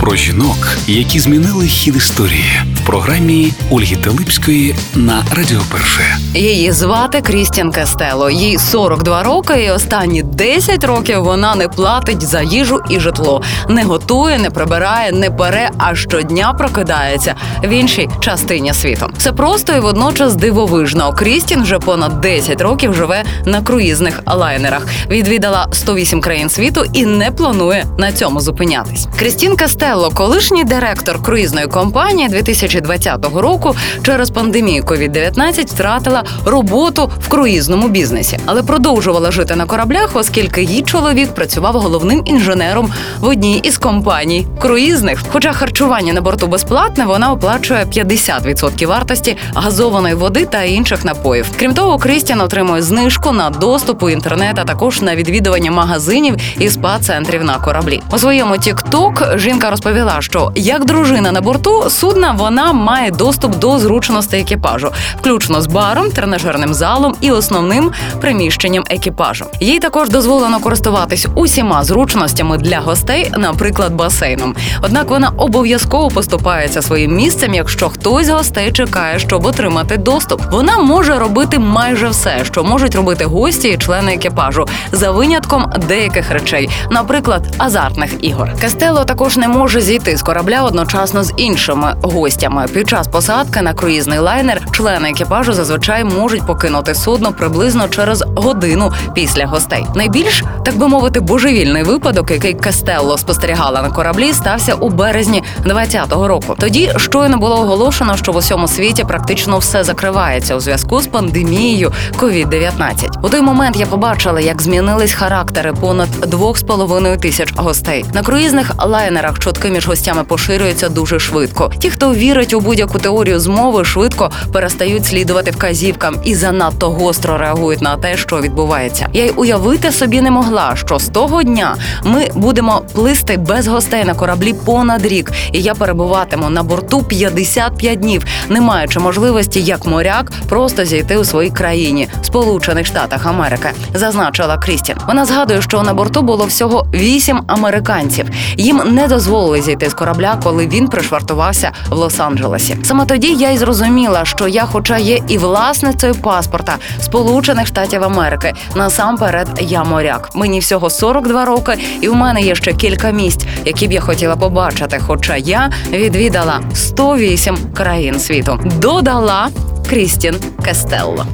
Про жінок, які змінили хід історії в програмі Ольги Телипської на Радіо Перше. Її звати Крістін Кастело. Їй 42 роки, і останні 10 років вона не платить за їжу і житло, не готує, не прибирає, не пере, а щодня прокидається в іншій частині світу. Все просто і водночас дивовижно. Крістін вже понад 10 років живе на круїзних лайнерах. Відвідала 108 країн світу і не планує на цьому зупинятись. Крістін Кастелло, колишній директор круїзної компанії 2020 року, через пандемію COVID-19 втратила роботу в круїзному бізнесі, але продовжувала жити на кораблях, оскільки її чоловік працював головним інженером в одній із компаній круїзних. Хоча харчування на борту безплатне, вона оплачує 50% вартості газованої води та інших напоїв. Крім того, Крістіан отримує знижку на доступ у інтернет, а також на відвідування магазинів і спа-центрів на кораблі. У своєму TikTok жінка розповіла, що як дружина на борту судна вона має доступ до зручностей екіпажу, включно з баром, тренажерним залом і основним приміщенням екіпажу. Їй також дозволено користуватись усіма зручностями для гостей, наприклад, басейном. Однак вона обов'язково поступається своїм місцем, якщо хтось з гостей чекає, щоб отримати доступ. Вона може робити майже все, що можуть робити гості і члени екіпажу, за винятком деяких речей, наприклад, азартних ігор. Кастело також не може зійти з корабля одночасно з іншими гостями. Під час посадки на круїзний лайнер члени екіпажу зазвичай можуть покинути судно приблизно через годину після гостей. Найбільш так би мовити, божевільний випадок, який Кастелло спостерігала на кораблі, стався у березні 2020 року. Тоді щойно було оголошено, що в усьому світі практично все закривається у зв'язку з пандемією COVID-19. У той момент я побачила, як змінились характери понад 2,5 тисяч гостей. На круїзних лайнерах чутки між гостями поширюються дуже швидко. Ті, хто вірить у будь-яку теорію змови, швидко перестають слідувати вказівкам і занадто гостро реагують на те, що відбувається. Я й уявити собі не могла, що з того дня ми будемо плисти без гостей на кораблі понад рік, і я перебуватиму на борту 55 днів, не маючи можливості як моряк просто зійти у своїй країні, Сполучених Штатах Америки, зазначила Крістін. Вона згадує, що на борту було всього вісім американців. Їм не дозволили зійти з корабля, коли він пришвартувався в Лос-Анджелесі. Саме тоді я й зрозуміла, що я, хоча є і власницею паспорта Сполучених Штатів Америки, насамперед я моряк. Мені всього 42 роки, і в мене є ще кілька місць, які б я хотіла побачити. Хоча я відвідала 108 країн світу. Додала Крістін Кестелло.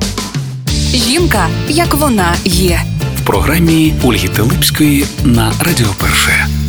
Жінка, як вона є. В програмі Ольги Телипської на Радіо Перше.